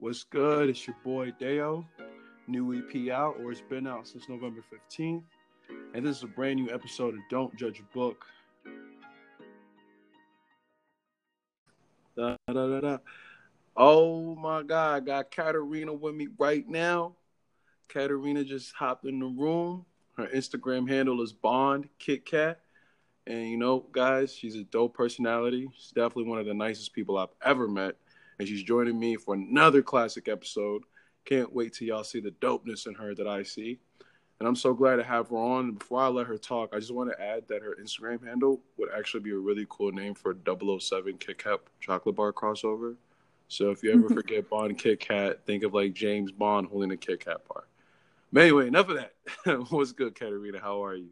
What's good? It's your boy Deo. New EP out, or it's been out since November 15th. And this is a brand new episode of Don't Judge a Book. Da, da, da. Oh my God, I got Katarina with me right now. Katarina just hopped in the room. Her Instagram handle is Bond Kit Kat. And you know, guys, she's a dope personality. She's definitely one of the nicest people I've ever met. And she's joining me for another classic episode. Can't wait till y'all see the dopeness in her that I see. And I'm so glad to have her on. And before I let her talk, I just want to add that her Instagram handle would actually be a really cool name for a 007 Kit Kat chocolate bar crossover. So if you ever forget Bond Kit Kat, think of like James Bond holding a Kit Kat bar. But anyway, enough of that. What's good, Katarina? How are you?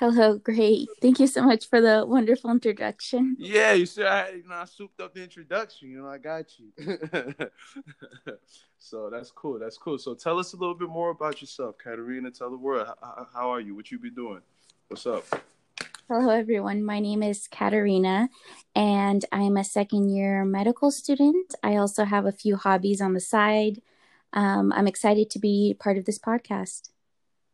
Hello, great. Thank you so much for the wonderful introduction. Yeah, you see, I you know I souped up the introduction. You know, I got you. so that's cool. That's cool. So tell us a little bit more about yourself, Katarina. Tell the world how, how are you? What you be doing? What's up? Hello, everyone. My name is Katarina, and I'm a second year medical student. I also have a few hobbies on the side. Um, I'm excited to be part of this podcast.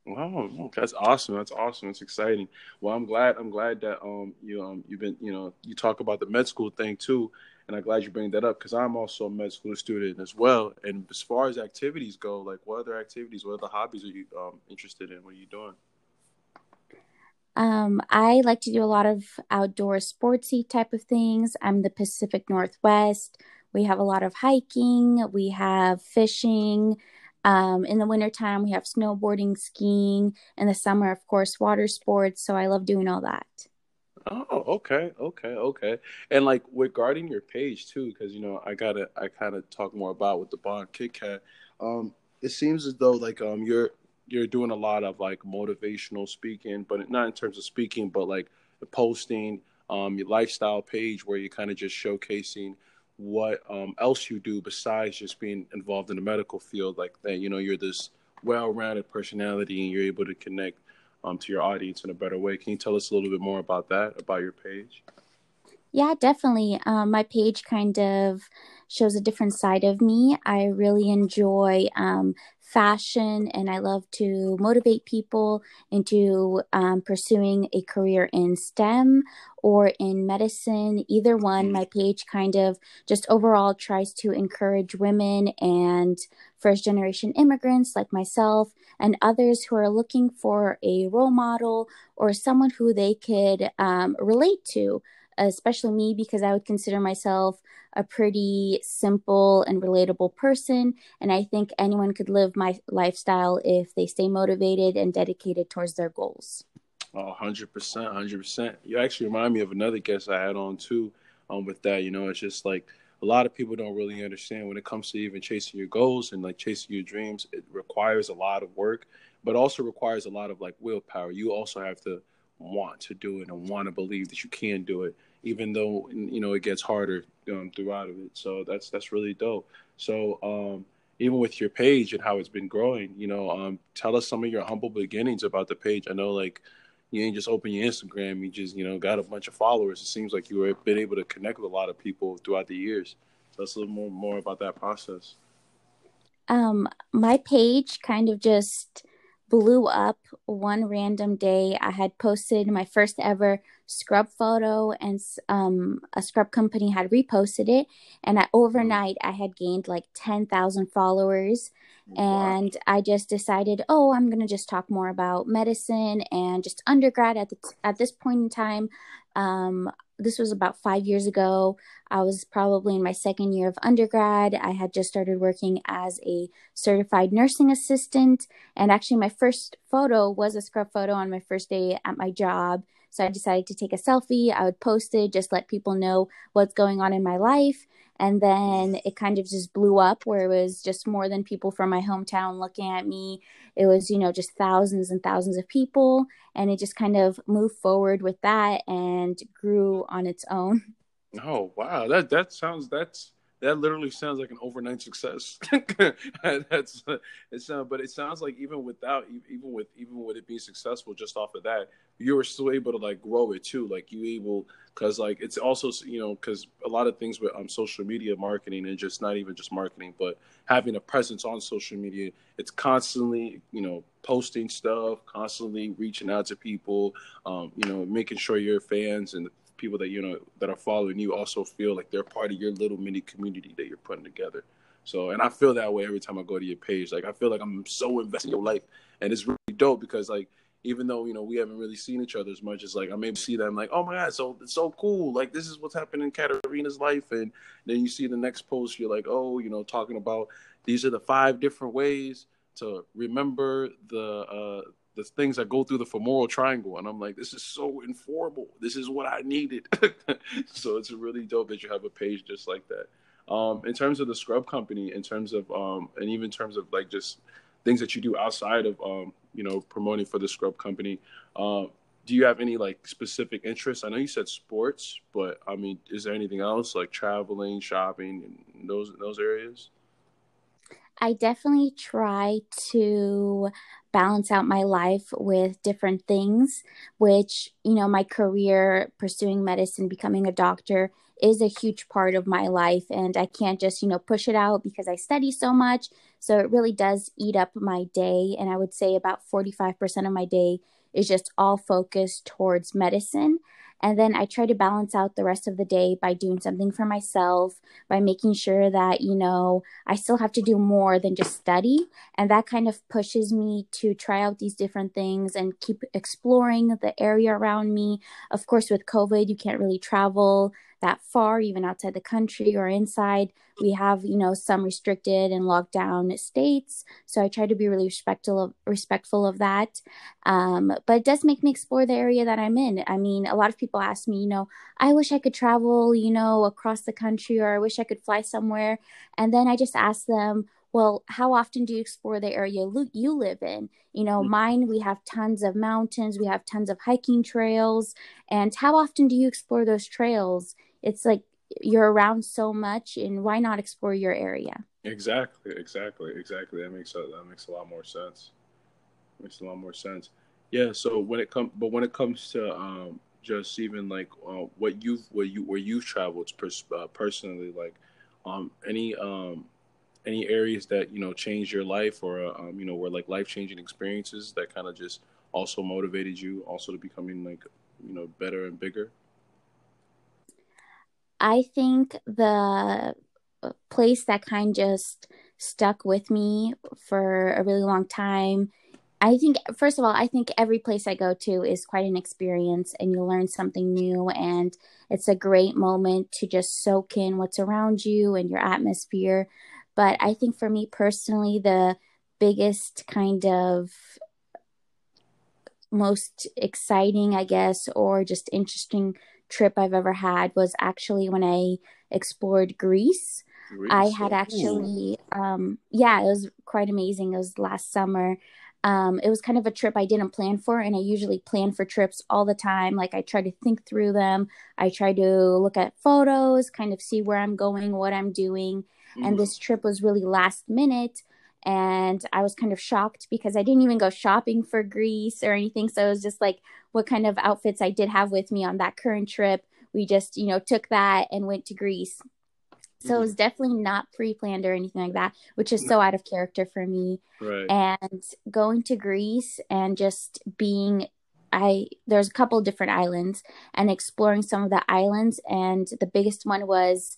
Wow, that's awesome. That's awesome. It's exciting. Well, I'm glad. I'm glad that um you um you've been you know you talk about the med school thing too, and I'm glad you bring that up because I'm also a med school student as well. And as far as activities go, like what other activities, what other hobbies are you um interested in? What are you doing? Um, I like to do a lot of outdoor sportsy type of things. I'm the Pacific Northwest. We have a lot of hiking. We have fishing. Um, in the wintertime, we have snowboarding, skiing. In the summer, of course, water sports. So I love doing all that. Oh, okay, okay, okay. And like regarding your page too, because you know I gotta, I kind of talk more about with the Bond Kit Kat. Um, it seems as though like um you're you're doing a lot of like motivational speaking, but not in terms of speaking, but like posting um your lifestyle page where you're kind of just showcasing what um, else you do besides just being involved in the medical field like that? You know you're this well-rounded personality and you're able to connect um, to your audience in a better way. Can you tell us a little bit more about that about your page yeah definitely. Um, my page kind of shows a different side of me. I really enjoy um, fashion and I love to motivate people into um, pursuing a career in STEM or in medicine. Either one, my page kind of just overall tries to encourage women and first generation immigrants like myself and others who are looking for a role model or someone who they could um, relate to especially me because I would consider myself a pretty simple and relatable person. And I think anyone could live my lifestyle if they stay motivated and dedicated towards their goals. Oh, 100%. 100%. You actually remind me of another guest I had on too um, with that. You know, it's just like a lot of people don't really understand when it comes to even chasing your goals and like chasing your dreams, it requires a lot of work, but also requires a lot of like willpower. You also have to want to do it and want to believe that you can do it even though you know it gets harder um, throughout of it. So that's that's really dope. So um, even with your page and how it's been growing, you know, um, tell us some of your humble beginnings about the page. I know like you ain't just open your Instagram, you just you know got a bunch of followers. It seems like you were been able to connect with a lot of people throughout the years. Tell us a little more more about that process. Um, my page kind of just blew up one random day. I had posted my first ever scrub photo, and um, a scrub company had reposted it. And I, overnight, I had gained like 10,000 followers. Wow. And I just decided, oh, I'm going to just talk more about medicine and just undergrad at, the, at this point in time. Um, this was about five years ago. I was probably in my second year of undergrad. I had just started working as a certified nursing assistant. And actually, my first photo was a scrub photo on my first day at my job. So I decided to take a selfie. I would post it, just let people know what's going on in my life. And then it kind of just blew up where it was just more than people from my hometown looking at me. It was, you know, just thousands and thousands of people. And it just kind of moved forward with that and grew on its own. Oh wow, that that sounds that's that literally sounds like an overnight success. That's it sounds, but it sounds like even without even with even with it being successful, just off of that, you were still able to like grow it too. Like you able because like it's also you know because a lot of things with um social media marketing and just not even just marketing, but having a presence on social media, it's constantly you know posting stuff, constantly reaching out to people, um, you know, making sure your fans and people that you know that are following you also feel like they're part of your little mini community that you're putting together. So, and I feel that way every time I go to your page. Like I feel like I'm so invested in your life, and it's really dope because like even though you know we haven't really seen each other as much as like I maybe see them like oh my god so it's so cool like this is what's happening in Katarina's life and then you see the next post you're like oh you know talking about these are the five different ways to remember the uh the things that go through the femoral triangle and I'm like this is so informal. This is what I needed. So it's really dope that you have a page just like that. Um in terms of the scrub company in terms of um and even in terms of like just things that you do outside of um, you know promoting for the scrub company uh, do you have any like specific interests? I know you said sports but i mean is there anything else like traveling shopping in those those areas I definitely try to balance out my life with different things, which, you know, my career pursuing medicine, becoming a doctor is a huge part of my life. And I can't just, you know, push it out because I study so much. So it really does eat up my day. And I would say about 45% of my day is just all focused towards medicine. And then I try to balance out the rest of the day by doing something for myself, by making sure that, you know, I still have to do more than just study. And that kind of pushes me to try out these different things and keep exploring the area around me. Of course, with COVID, you can't really travel that far, even outside the country or inside. We have, you know, some restricted and locked down states. So I try to be really respectful of respectful of that. Um, but it does make me explore the area that I'm in. I mean, a lot of people ask me, you know, I wish I could travel, you know, across the country or I wish I could fly somewhere. And then I just ask them, well, how often do you explore the area you live in? You know, mm-hmm. mine, we have tons of mountains, we have tons of hiking trails. And how often do you explore those trails? It's like you're around so much and why not explore your area? Exactly exactly exactly. That makes a, that makes a lot more sense. Makes a lot more sense. Yeah so when it comes but when it comes to um just even like uh, what you've what you where you've traveled pers- uh, personally like um any um any areas that you know changed your life or uh, um, you know were like life changing experiences that kind of just also motivated you also to becoming like you know better and bigger I think the uh, place that kind just stuck with me for a really long time. I think, first of all, I think every place I go to is quite an experience and you learn something new. And it's a great moment to just soak in what's around you and your atmosphere. But I think for me personally, the biggest kind of most exciting, I guess, or just interesting trip I've ever had was actually when I explored Greece. Greece. I had actually, um, yeah, it was quite amazing. It was last summer. Um, it was kind of a trip I didn't plan for, and I usually plan for trips all the time. Like I try to think through them. I try to look at photos, kind of see where I'm going, what I'm doing. Mm. And this trip was really last minute and I was kind of shocked because I didn't even go shopping for Greece or anything. So it was just like what kind of outfits I did have with me on that current trip. We just, you know, took that and went to Greece. So mm-hmm. it was definitely not pre-planned or anything like that, which is so out of character for me. Right. And going to Greece and just being I there's a couple different islands and exploring some of the islands and the biggest one was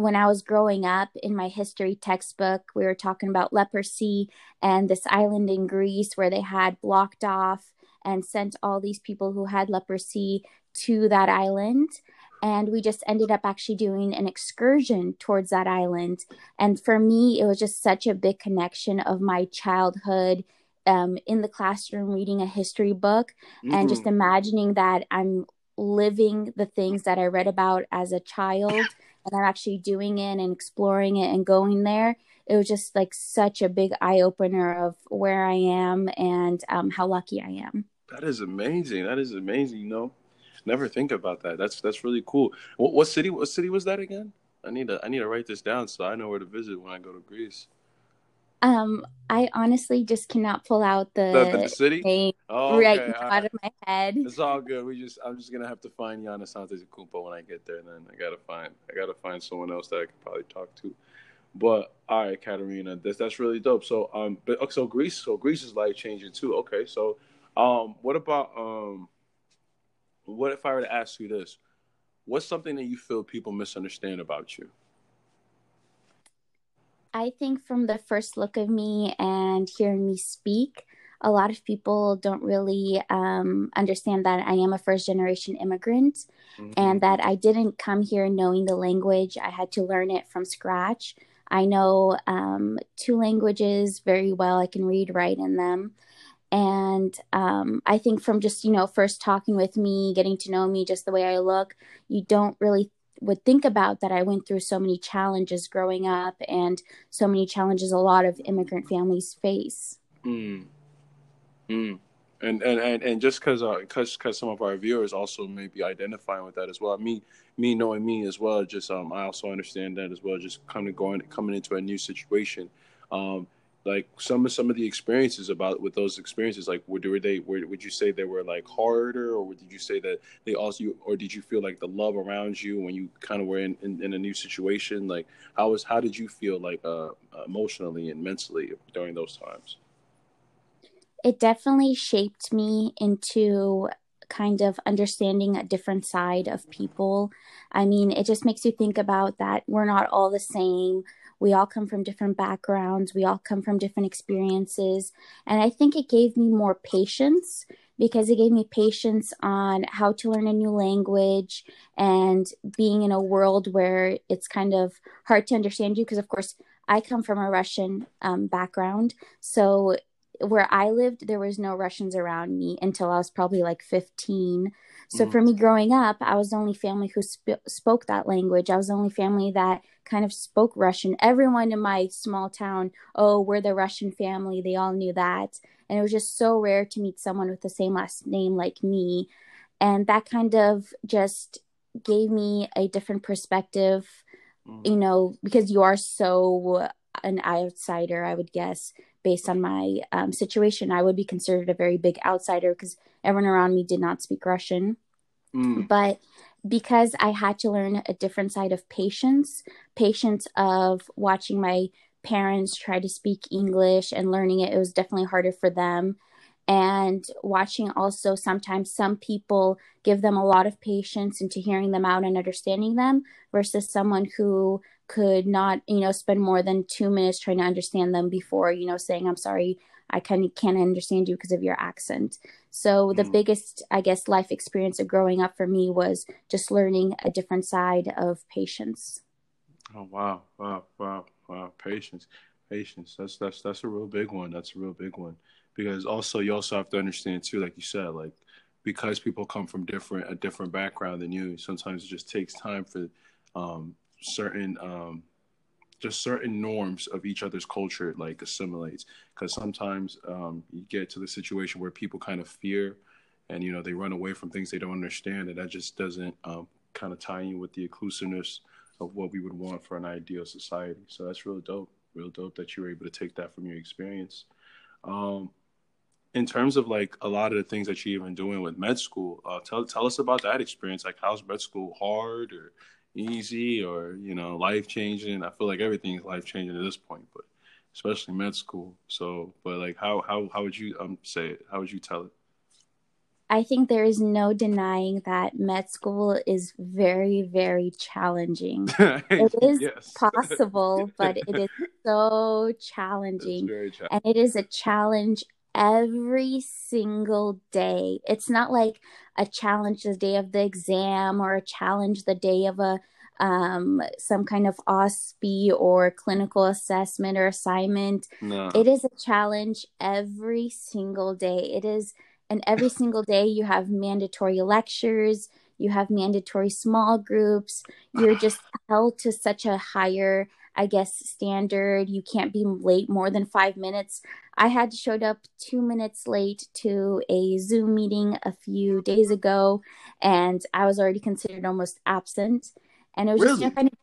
when I was growing up in my history textbook, we were talking about leprosy and this island in Greece where they had blocked off and sent all these people who had leprosy to that island. And we just ended up actually doing an excursion towards that island. And for me, it was just such a big connection of my childhood um, in the classroom reading a history book mm-hmm. and just mm-hmm. imagining that I'm living the things that I read about as a child and I'm actually doing it and exploring it and going there. It was just like such a big eye opener of where I am and um, how lucky I am. That is amazing. That is amazing. You know, never think about that. That's that's really cool. What, what city? What city was that again? I need to I need to write this down so I know where to visit when I go to Greece. Um, I honestly just cannot pull out the, The, the city? name Oh, okay. I- out of my head. It's all good. We just I'm just gonna have to find Giannis Antetokounmpo when I get there. Then I gotta find I gotta find someone else that I could probably talk to. But all right, Katerina, that's that's really dope. So um, but so Greece, so Greece is life changing too. Okay, so um, what about um, what if I were to ask you this? What's something that you feel people misunderstand about you? I think from the first look of me and hearing me speak, a lot of people don't really um, understand that I am a first generation immigrant Mhm. and that I didn't come here knowing the language. I had to learn it from scratch. I know um, two languages very well. I can read, write in them. And um, I think from just, you know, first talking with me, getting to know me just the way I look, you don't really would think about that I went through so many challenges growing up and so many challenges a lot of immigrant families face. Mm. Mm. And, and and and just because because because some of our viewers also may be identifying with that as well. Me me knowing me as well. Just um I also understand that as well. Just coming going coming into a new situation. Um, like some of some of the experiences about with those experiences, like were, were they were, would you say they were like harder, or did you say that they also, or did you feel like the love around you when you kind of were in, in, in a new situation? Like how was how did you feel like uh, emotionally and mentally during those times? it definitely shaped me into kind of understanding a different side of people. I mean, it just makes you think about that we're not all the same. We all come from different backgrounds, we all come from different experiences. And I think it gave me more patience because it gave me patience on how to learn a new language and being in a world where it's kind of hard to understand you. Because, of course, I come from a Russian um, background. So where I lived, there was no Russians around me until I was probably like 15. So Mhm. for me growing up, I was the only family who sp- spoke that language. I was the only family that kind of spoke Russian. Everyone in my small town, oh, we're the Russian family. They all knew that. And it was just so rare to meet someone with the same last name like me. And that kind of just gave me a different perspective Mm. you know, because you are so an outsider, I would guess, based on my um, situation, I would be considered a very big outsider because everyone around me did not speak Russian. Mm. But because I had to learn a different side of patience, patience of watching my parents try to speak English and learning it, it was definitely harder for them. And watching also sometimes some people give them a lot of patience into hearing them out and understanding them versus someone who could not, you know, spend more than two minutes trying to understand them before, you know, saying, I'm sorry, I kind of can't understand you because of your accent. So the Mm. biggest, I guess, life experience of growing up for me was just learning a different side of patience. Oh wow, wow, wow, wow! Patience, patience. That's that's that's a real big one. That's a real big one because also you also have to understand too, like you said, like because people come from different a different background than you. Sometimes it just takes time for um, certain um, just certain norms of each other's culture like assimilates. Because sometimes um, you get to the situation where people kind of fear and you know they run away from things they don't understand, and that just doesn't um, kind of tie in with the inclusiveness of what we would want for an ideal society. So that's real dope. Real dope that you were able to take that from your experience. Um, in terms of like a lot of the things that you're even doing with med school, uh, tell tell us about that experience. Like, how's med school hard or easy or you know life changing? I feel like everything is life changing at this point, but especially med school. So, but like, how how how would you um say it? How would you tell it? I think there is no denying that med school is very, very challenging. It is yes. possible, but it is so challenging. challenging. And it is a challenge every single day. It's not like a challenge the day of the exam or a challenge the day of a um, some kind of OSPE or clinical assessment or assignment. No. It is a challenge every single day. It is, and every single day you have mandatory lectures, you have mandatory small groups. You're just held to such a higher, I guess, standard. You can't be late more than five minutes. I had showed up two minutes late to a Zoom meeting a few days ago, and I was already considered almost absent. And it was just Really? kind of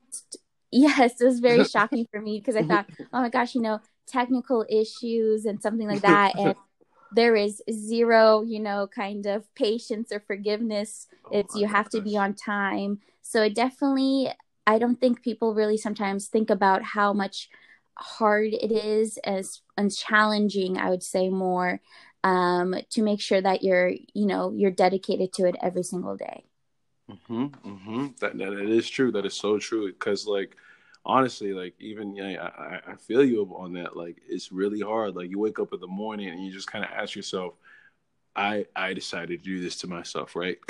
Yes, it was very shocking for me because I thought, oh my gosh, you know, technical issues and something like that. And there is zero, you know, kind of patience or forgiveness. Oh it's you have gosh. to be on time. So it definitely, I don't think people really sometimes think about how much hard it is as and challenging, I would say more, um, to make sure that you're, you know, you're dedicated to it every single day. Mm-hmm, mm-hmm. That, that it is true. That is so true. Because like honestly, like even yeah, I, I feel you on that. Like it's really hard. Like you wake up in the morning and you just kind of ask yourself, I I decided to do this to myself, right?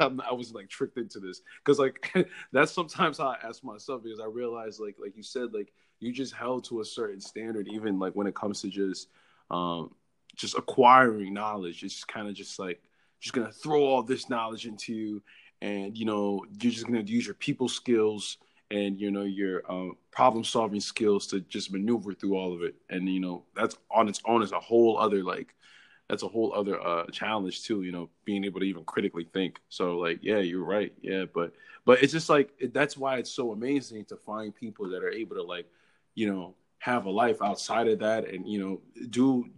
I was like tricked into this because like that's sometimes how I ask myself because I realize like like you said like you just held to a certain standard even like when it comes to just um just acquiring knowledge. It's just kind of just like just gonna throw all this knowledge into you and you know you're just to use your people skills and you know your um, problem solving skills to just maneuver through all of it and you know that's on its own is a whole other like that's a whole other uh, challenge too you know being able to even critically think so like yeah you're right yeah but but it's just like that's why it's so amazing to find people that are able to like you know have a life outside of that and you know do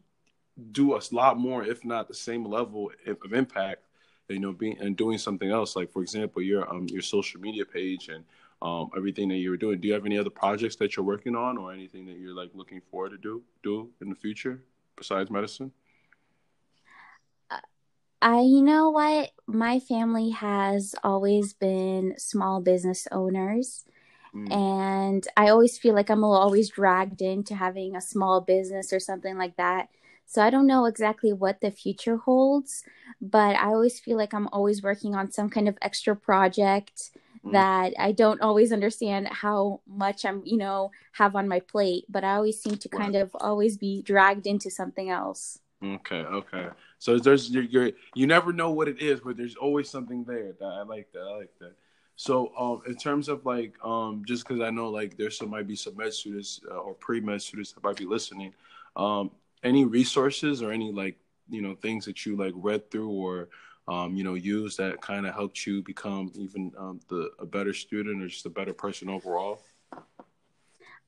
do a lot more if not the same level of impact you know, being and doing something else. Like for example, your um your social media page and um everything that you were doing. Do you have any other projects that you're working on, or anything that you're like looking forward to do do in the future besides medicine? I, you know what, my family has always been small business owners. Mm. And I always feel like I'm always dragged into having a small business or something like that. So I don't know exactly what the future holds, but I always feel like I'm always working on some kind of extra project mm. that I don't always understand how much I'm, you know, have on my plate, but I always seem to kind of always be dragged into something else. Okay, okay. So there's you're, you're you never know what it is, but there's always something there. That I like that. I like that. So, um, in terms of like, um, just because I know like there's some might be some med students uh, or pre med students that might be listening, um, any resources or any like you know things that you like read through or um, you know use that kind of helped you become even um, the a better student or just a better person overall?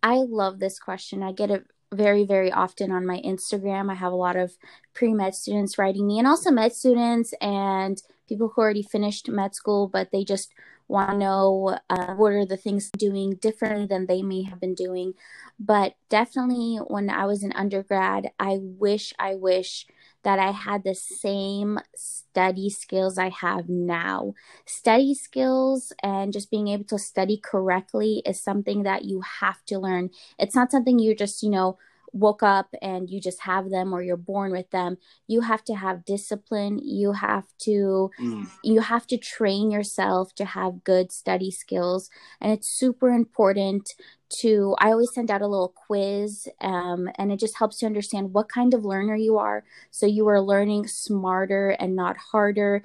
I love this question. I get it very very often on my Instagram. I have a lot of pre med students writing me, and also med students and people who already finished med school, but they just want to know uh, what are the things doing differently than they may have been doing. But definitely, when I was an undergrad, I wish, I wish that I had the same study skills I have now. Study skills and just being able to study correctly is something that you have to learn. It's not something you just, you know, woke up and you just have them or you're born with them you have to have discipline you have to mm. you have to train yourself to have good study skills and it's super important to i always send out a little quiz um, and it just helps to understand what kind of learner you are so you are learning smarter and not harder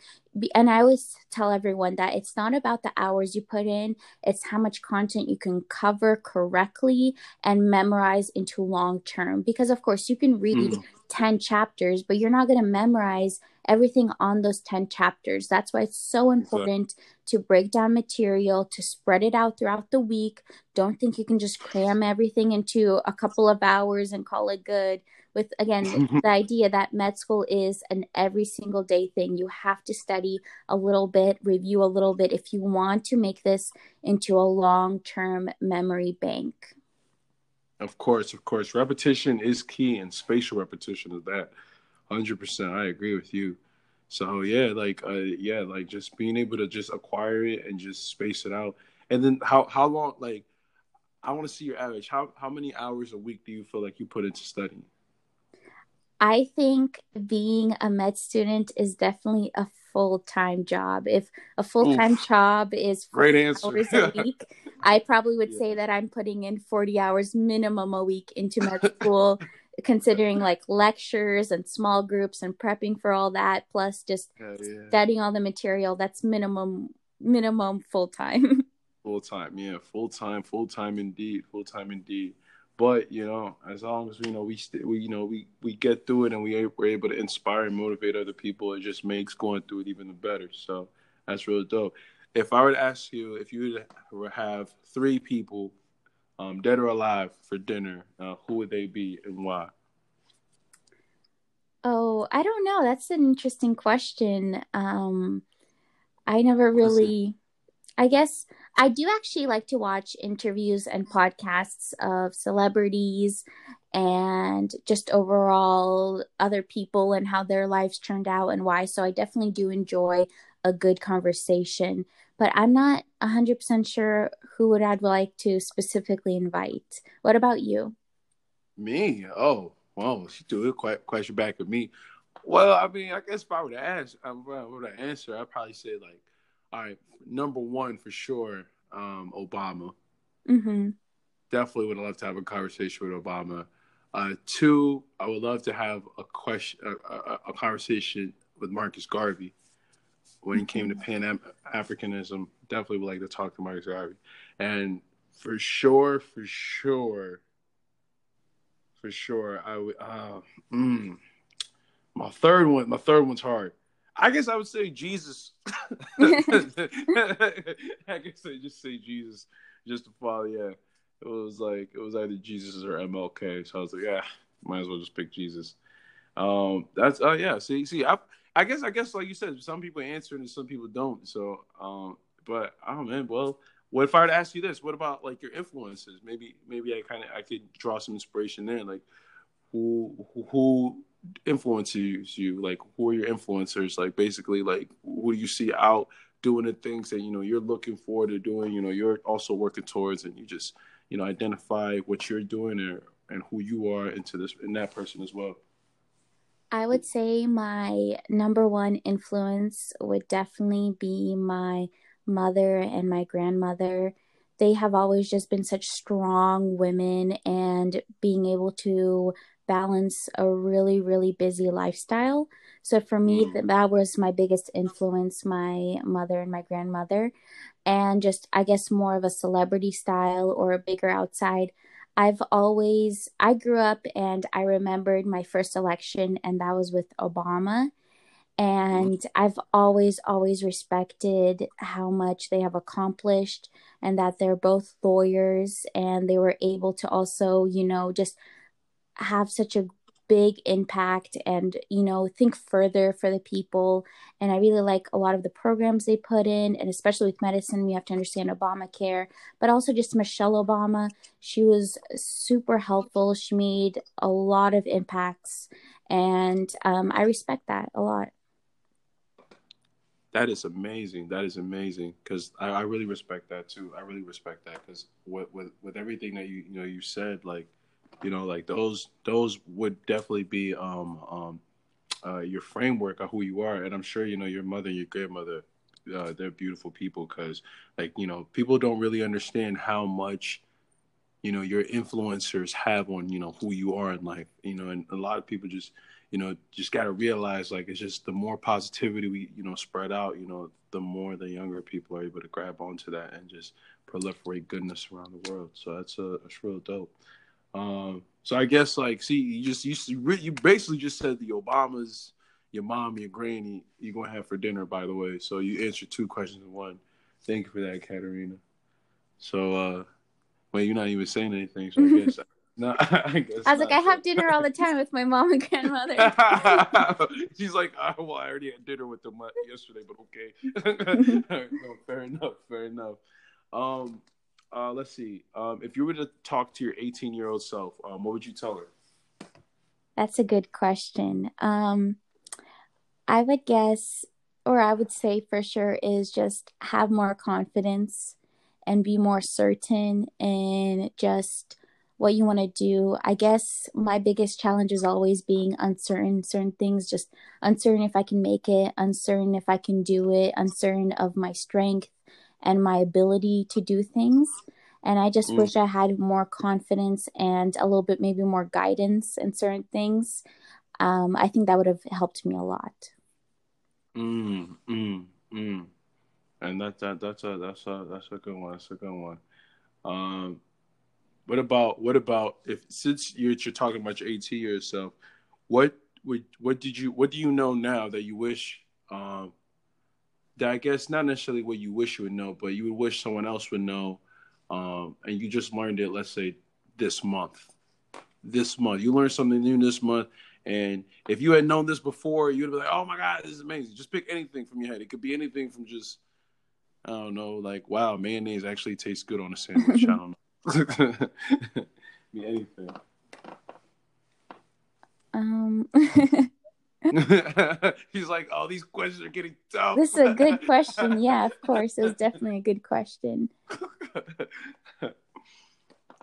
and I always tell everyone that it's not about the hours you put in, it's how much content you can cover correctly and memorize into long term. Because, of course, you can read mm. 10 chapters, but you're not going to memorize everything on those 10 chapters. That's why it's so important exactly. to break down material, to spread it out throughout the week. Don't think you can just cram everything into a couple of hours and call it good with again the idea that med school is an every single day thing you have to study a little bit review a little bit if you want to make this into a long-term memory bank of course of course repetition is key and spatial repetition is that 100% i agree with you so yeah like uh, yeah like just being able to just acquire it and just space it out and then how how long like I want to see your average. How how many hours a week do you feel like you put into studying? I think being a med student is definitely a full time job. If a full time job is great answer hours a week, I probably would yeah. say that I'm putting in 40 hours minimum a week into med school, considering like lectures and small groups and prepping for all that, plus just yeah. studying all the material. That's minimum minimum full time. full time, yeah, full time, full time indeed, full time indeed. But you know, as long as we know we st- we you know we we get through it and we we're able to inspire and motivate other people, it just makes going through it even better. So that's real dope. If I were to ask you if you would have three people, um, dead or alive, for dinner, uh, who would they be and why? Oh, I don't know. That's an interesting question. Um, I never really, I guess I do actually like to watch interviews and podcasts of celebrities and just overall other people and how their lives turned out and why. So I definitely do enjoy a good conversation, but I'm not 100% sure who would I'd like to specifically invite. What about you? Me? Oh, well, she threw a question back at me. Well, I mean, I guess if I were to ask, I were to answer, I'd probably say like, all right, number one for sure, um, Obama. Mm-hmm. Definitely would love to have a conversation with Obama. Uh, two, I would love to have a question, a, a, a conversation with Marcus Garvey when it came to. Pan Africanism. Definitely would like to talk to Marcus Garvey, and for sure, for sure, for sure, I would. Uh, mm, my third one, my third one's hard. I guess I would say Jesus. I guess I just say Jesus just to follow. Yeah, it was like it was either Jesus or MLK. So I was like, yeah, might as well just pick Jesus. Um, that's uh, yeah. See, see, I, I guess, I guess, like you said, some people answer and some people don't. So, um, but I don't know, man. Well, what if I were to ask you this? What about like your influences? Maybe, maybe I kind of I could draw some inspiration there. Like, who who influences you? Like, who are your influencers? Like, basically, like who do you see out doing the things that you know you're looking forward to doing? You know, you're also working towards, and you just you know identify what you're doing and and who you are into this in that person as well. I would say my number one influence would definitely be my mother and my grandmother. They have always just been such strong women, and being able to balance a really, really busy lifestyle. So for me, mm. that was my biggest influence my mother and my grandmother. And just, I guess, more of a celebrity style or a bigger outside I've always, I grew up and I remembered my first election, and that was with Obama. Mm-hmm. And I've always, always respected how much they have accomplished and that they're both lawyers and they were able to also, you know, just have such a big impact and you know think further for the people. And i really like a lot of the programs they put in and especially with medicine we have to understand obamacare but also just michelle obama. She was super helpful. She made a lot of impacts and um, i respect that a lot. That is amazing. That is amazing because I, I really respect that too. I really respect that because with, with with everything that you you know you said like you know like those those would definitely be um um uh, your framework of who you are. And i'm sure you know your mother your grandmother uh, they're beautiful people because like you know people don't really understand how much you know your influencers have on you know who you are in life you know and a lot of people just you know just got to realize like it's just the more positivity we you know spread out you know the more the younger people are able to grab onto that and just proliferate goodness around the world. So that's a that's real dope um, so I guess like, see, you just you you basically just said the Obamas, your mom, your granny, you're gonna have for dinner. By the way, so you answered two questions in one. Thank you for that, Katerina. So, uh, well, you're not even saying anything, so I guess. No, I, guess I was like, I have dinner all the time with my mom and grandmother. She's like, oh, well, I already had dinner with them yesterday, but okay. no, fair enough, fair enough. Um, uh, let's see. Um, if you were to talk to your 18 year old self, um, what would you tell her? That's a good question. Um, I would guess, or I would say for sure, is just have more confidence and be more certain in just what you want to do. I guess my biggest challenge is always being uncertain, certain things, just uncertain if I can make it, uncertain if I can do it, uncertain of my strength and my ability to do things. And I just mm. wish I had more confidence and a little bit maybe more guidance in certain things. Um, I think that would have helped me a lot. Mm, mm, mm. And that, that that's a that's a that's a good one. That's a good one. Um, what about what about if since you're you're talking about your AT yourself, what would what did you what do you know now that you wish um, that I guess not necessarily what you wish you would know, but you would wish someone else would know, um, and you just learned it. Let's say this month, this month you learned something new this month, and if you had known this before, you'd be like, "Oh my god, this is amazing!" Just pick anything from your head. It could be anything from just I don't know, like wow, mayonnaise actually tastes good on a sandwich. I don't know. be anything. Um, He's like, "Oh, these questions are getting tough." this is a good question. Yeah, of course, it was definitely a good question.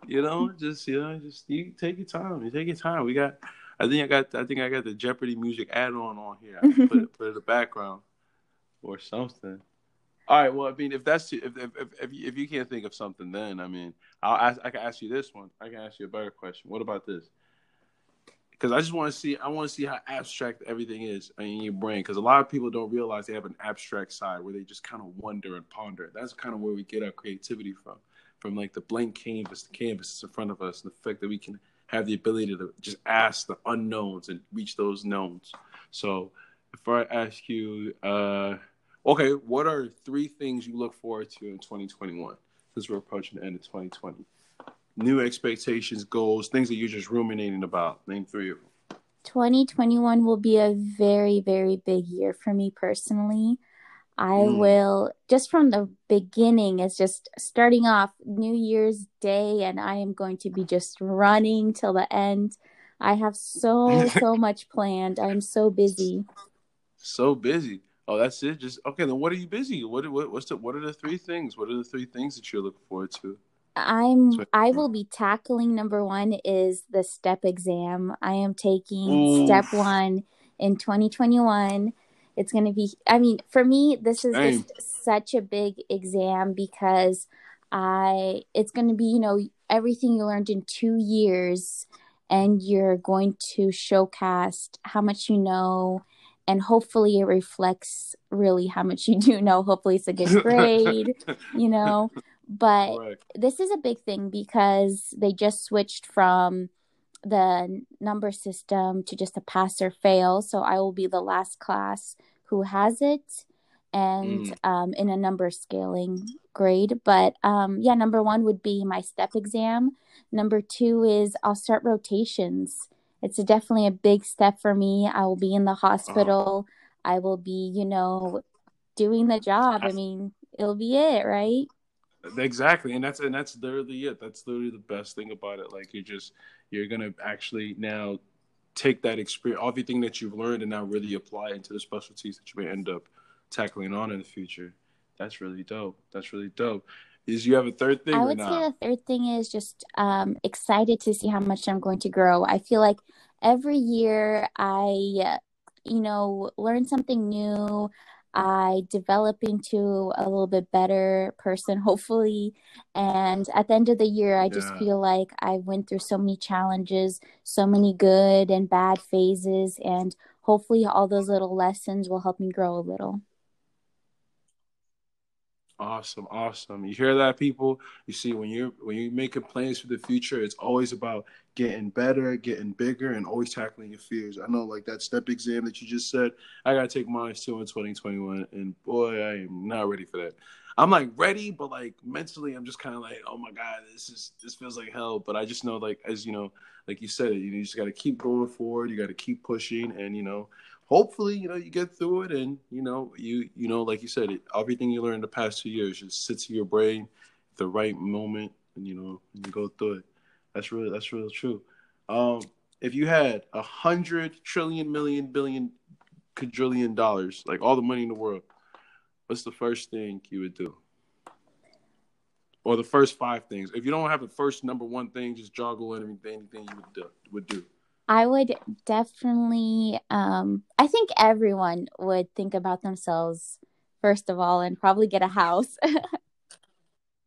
you know, just you know, just you take your time. You take your time. We got. I think I got. I think I got the Jeopardy music add-on on here. I can put it, put it in the background or something. All right. Well, I mean, if that's if if if, if, you, if you can't think of something, then I mean, I'll ask. I can ask you this one. I can ask you a better question. What about this? Because I just want to see. I want to see how abstract everything is in your brain. Because a lot of people don't realize they have an abstract side where they just kind of wonder and ponder. That's kind of where we get our creativity from. From like the blank canvas, the canvas is in front of us, and the fact that we can have the ability to just ask the unknowns and reach those knowns. So if I ask you, uh, okay, what are three things you look forward to in 2021? Since we're approaching the end of 2020, new expectations, goals, things that you're just ruminating about. Name three of them. 2021 will be a very, very big year for me personally. I mm. will just from the beginning it's just starting off New Year's Day and I am going to be just running till the end. I have so so much planned. I'm so busy. So busy. Oh, that's it. Just okay. Then what are you busy? What what what's the what are the three things? What are the three things that you're looking forward to? I'm I will be tackling number 1 is the step exam. I am taking Ooh. step 1 in 2021 it's going to be, I mean, for me, this is just such a big exam because I, it's going to be, you know, everything you learned in two years and you're going to showcast how much you know and hopefully it reflects really how much you do know. Hopefully it's a good grade you know but right. this is a big thing because they just switched from the number system to just a pass or fail. So I will be the last class who has it and mm. um, in a number scaling grade. But um, yeah, number one would be my step exam. Number two is I'll start rotations. It's a, definitely a big step for me. I will be in the hospital. Oh. I will be, you know, doing the job. I mean, it'll be it, right? Exactly, and that's and that's literally it. That's literally the best thing about it. Like you're just you're gonna actually now take that experience, everything that you've learned, and now really apply it into the specialties that you may end up tackling on in the future. That's really dope. That's really dope. Is you have a third thing? I would say the third thing is just um, excited to see how much I'm going to grow. I feel like every year I, you know, learn something new. I develop into a little bit better person, hopefully. And at the end of the year, I just yeah. feel like I went through so many challenges, so many good and bad phases. And hopefully, all those little lessons will help me grow a little. Awesome, awesome. You hear that, people? You see, when you're when you're making plans for the future, it's always about getting better, getting bigger, and always tackling your fears. I know, like that step exam that you just said, I gotta take mine too in 2021, and boy, I am not ready for that. I'm like ready, but like mentally, I'm just kind of like, oh my god, this is this feels like hell. But I just know, like as you know, like you said, you, just got to keep going forward. You got to keep pushing, and you know, hopefully, you know, you get through it, and you know, you you know, like you said, it, everything you learned the past two years just sits in your brain at the right moment, and you know, and you go through it. That's really that's really true. Um, if you had a hundred trillion million billion quadrillion dollars, like all the money in the world, what's the first thing you would do? Or the first five things. If you don't have the first number one thing, just joggle anything, anything you would do. Would do. I would definitely um I think everyone would think about themselves first of all and probably get a house.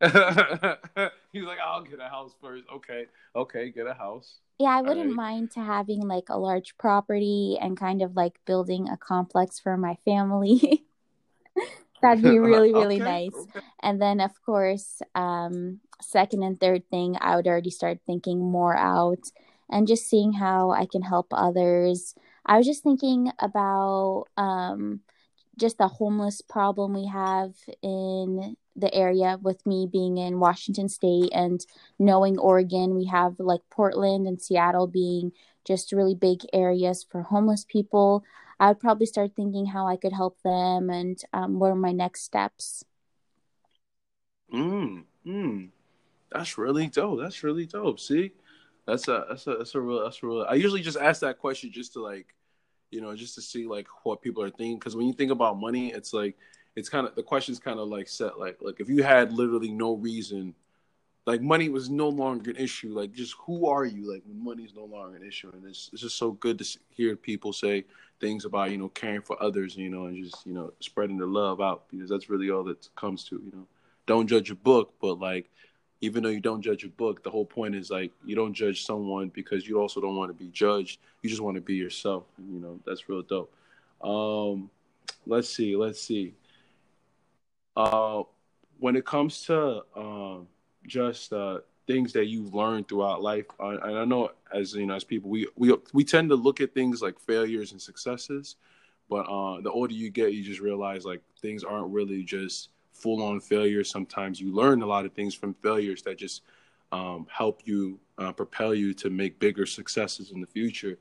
He's like, I'll get a house first. Okay. Okay, get a house. Yeah, I wouldn't right. mind to having like a large property and kind of like building a complex for my family. That'd be really, really okay, nice. Okay. And then of course, um second and third thing, I would already start thinking more out and just seeing how I can help others. I was just thinking about um, just the homeless problem we have in the area with me being in Washington state and knowing Oregon we have like Portland and Seattle being just really big areas for homeless people I would probably start thinking how I could help them and um, what are my next steps. Mm, mm. That's really dope. That's really dope. See, that's a that's a that's a real that's a real. I usually just ask that question just to like, you know, just to see like what people are thinking. Because when you think about money, it's like it's kind of the question's kind of like set like like if you had literally no reason like money was no longer an issue. Like just who are you? Like when money is no longer an issue, and it's it's just so good to hear people say things about you know caring for others, you know, and just you know spreading the love out because that's really all that comes to you know. Don't judge a book, but like even though you don't judge a book, the whole point is like you don't judge someone because you also don't want to be judged. You just want to be yourself. You know that's real dope. Um, let's see, let's see. Uh, when it comes to um just uh, things that you've learned throughout life. And I know, as you know, as people, we we we tend to look at things like failures and successes, but uh, the older you get, you just realize like things aren't really just full on failures. Sometimes you learn a lot of things from failures that just um, help you uh, propel you to make bigger successes in the future.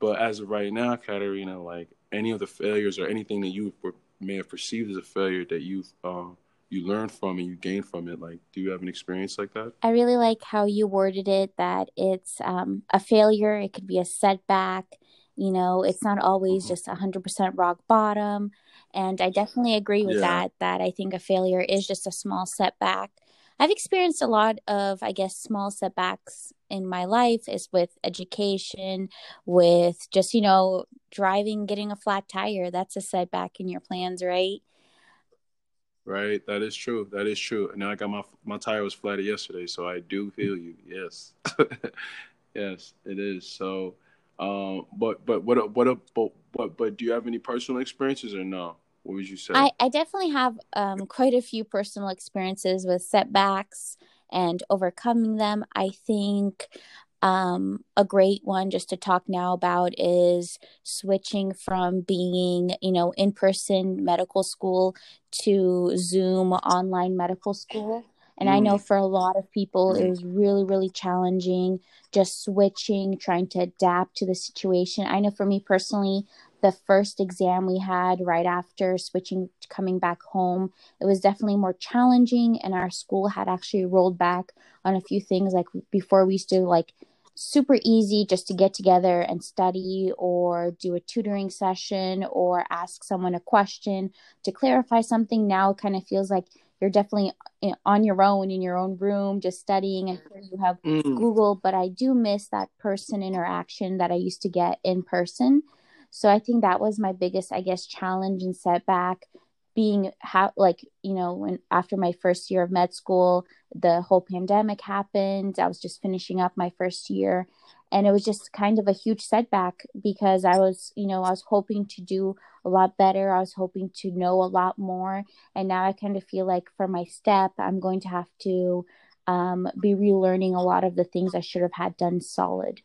But as of right now, Katarina, like any of the failures or anything that you may have perceived as a failure that you've um, you learn from and you gain from it like do you have an experience like that i really like how you worded it that it's um, a failure it could be a setback you know it's not always mm-hmm. just 100% rock bottom and i definitely agree with yeah. that that i think a failure is just a small setback i've experienced a lot of i guess small setbacks in my life is with education with just you know driving getting a flat tire that's a setback in your plans right Right, that is true. That is true. And I got my my tire was flatted yesterday, so I do feel you. Yes, yes, it is. So, um, but but what what but but but do you have any personal experiences or no? What would you say? I I definitely have um quite a few personal experiences with setbacks and overcoming them. I think um, a great one just to talk now about is switching from being, you know, in person medical school to Zoom online medical school. And mm. I know mm. for a lot of people, mm. it was really, really challenging just switching, trying to adapt to the situation. I know for me personally, the first exam we had right after switching, coming back home, it was definitely more challenging. And our school had actually rolled back on a few things. Like before, we used to like super easy just to get together and study or do a tutoring session or ask someone a question to clarify something now it kind of feels like you're definitely on your own in your own room just studying. And you have mm. google but i do miss that person interaction that i used to get in person. So i think that was my biggest i guess challenge and setback being how like you know when after my first year of med school the whole pandemic happened i was just finishing up my first year and it was just kind of a huge setback because i was you know i was hoping to do a lot better. I was hoping to know a lot more. And now i kind of feel like for my step i'm going to have to um, be relearning a lot of the things i should have had done solid.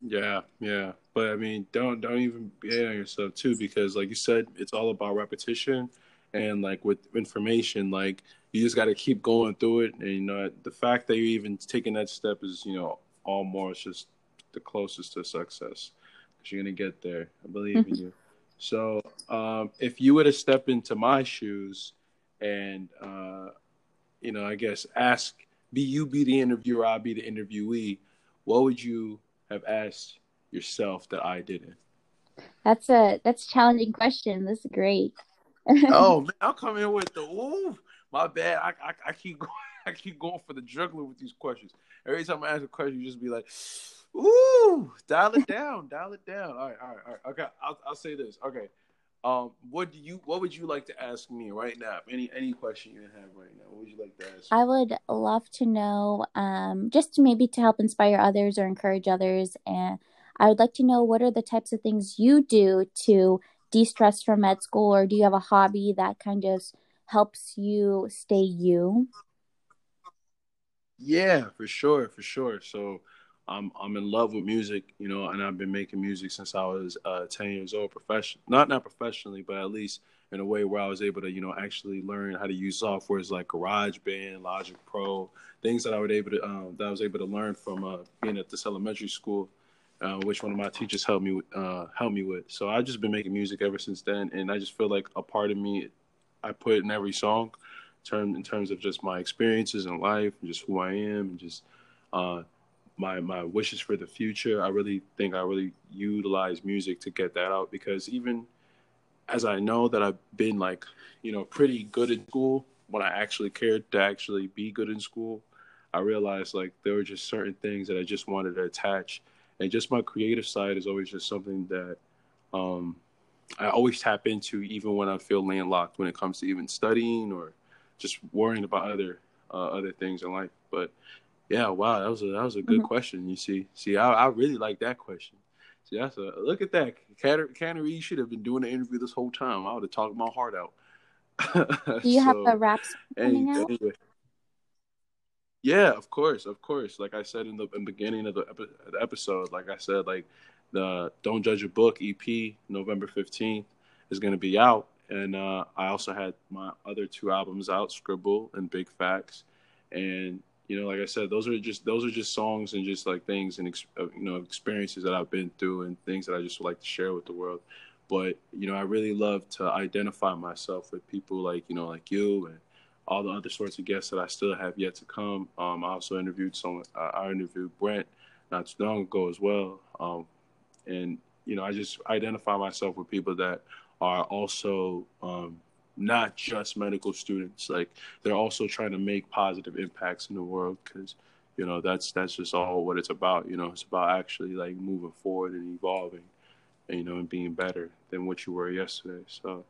Yeah yeah. But I mean, don't don't even be on yourself too, because like you said, it's all about repetition, and like with information, like you just got to keep going through it. And you know, the fact that you're even taking that step is, you know, all more it's just the closest to success because you're gonna get there. I believe in you. So, um, if you were to step into my shoes, and uh, you know, I guess ask, be you be the interviewer, I'll be the interviewee. What would you have asked yourself that I didn't? That's a that's a challenging question. That's great. oh man, I'll come in with the ooh, my bad. I, I, I keep going I keep going for the juggler with these questions. Every time I ask a question, you just be like, ooh, dial it down, dial it down. All right, all right, all right. Okay, I'll I'll say this. Okay. Um, what do you what would you like to ask me right now? Any any question you have right now? What would you like to ask? I would love to know, um, just maybe to help inspire others or encourage others and I would like to know what are the types of things you do to de stress from med school, or do you have a hobby that kind of helps you stay you? Yeah, for sure, for sure. So, I'm I'm in love with music, you know, and I've been making music since I was uh, 10 years old, profession not not professionally, but at least in a way where I was able to, you know, actually learn how to use softwares like GarageBand, Logic Pro, things that I was able to um, that I was able to learn from uh, being at this elementary school, uh, which one of my teachers helped me uh, helped me with. So I've just been making music ever since then, and I just feel like a part of me I put in every song, term in terms of just my experiences in life, and just who I am, and just uh, my my wishes for the future. I really think I really utilize music to get that out because even as I know that I've been like, you know, pretty good in school when I actually cared to actually be good in school, I realized like there were just certain things that I just wanted to attach. And just my creative side is always just something that um, I always tap into, even when I feel landlocked when it comes to even studying or just worrying about other uh, other things in life. But yeah, wow, that was a that was a good mm-hmm. question. You see, see, I, I really like that question. See, that's a look at that. Cannery you should have been doing the interview this whole time. I would have talked my heart out. Do you so, have a rap coming out? Anyway. Yeah, of course, of course. Like I said in the, in the beginning of the, epi- the episode, like I said, like the Don't Judge a Book EP, November fifteenth, is going to be out, and uh, I also had my other two albums out, Scribble and Big Facts, and you know, like I said, those are just those are just songs and just like things and uh, you know experiences that I've been through and things that I just like to share with the world. But you know, I really love to identify myself with people like you know, like you and all the other sorts of guests that I still have yet to come. Um, I also interviewed someone. Uh, I interviewed Brent not too long ago as well. Um, and you know, I just identify myself with people that are also um, not just medical students. Like they're also trying to make positive impacts in the world because you know that's that's just all what it's about. You know, it's about actually like moving forward and evolving, and you know, and being better than what you were yesterday. So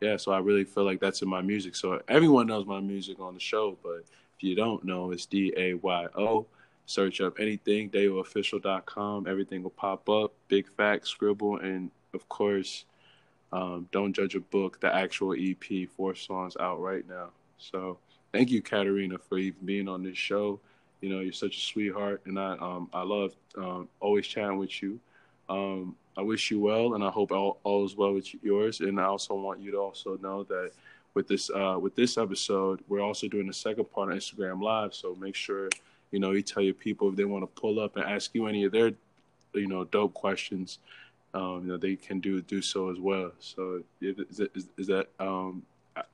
yeah, so I really feel like that's in my music. So everyone knows my music on the show, but if you don't know, it's D A Y O. Search up anything, dayoofficial.com. Everything will pop up. Big facts, scribble, and of course, um, Don't Judge a Book, the actual EP, four songs out right now. So thank you, Katarina, for even being on this show. You know, you're such a sweetheart, and I um, I love um, always chatting with you. Um, I wish you well, and I hope all, all is well with yours. And I also want you to also know that with this uh, with this episode, we're also doing the second part on Instagram Live. So make sure you know you tell your people if they want to pull up and ask you any of their you know dope questions um, you know, they can do do so as well. So is, is, is that um,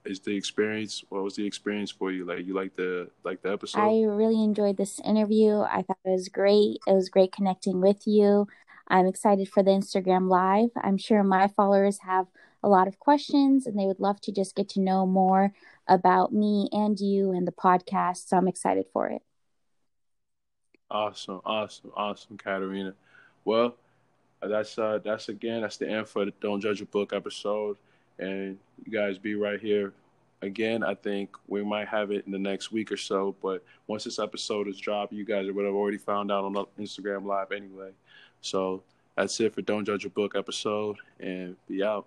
is the experience? What was the experience for you? Like you like the like the episode? I really enjoyed this interview. I thought it was great. It was great connecting with you. I'm excited for the Instagram live. I'm sure my followers have a lot of questions and they would love to just get to know more about me and you and the podcast. So I'm excited for it. Awesome, awesome, awesome, Katarina. Well, that's uh that's again that's the end for the Don't Judge a Book episode, and you guys be right here. Again, I think we might have it in the next week or so, but once this episode is dropped, you guys would have already found out on Instagram Live anyway. So that's it for Don't Judge a Book episode, and be out.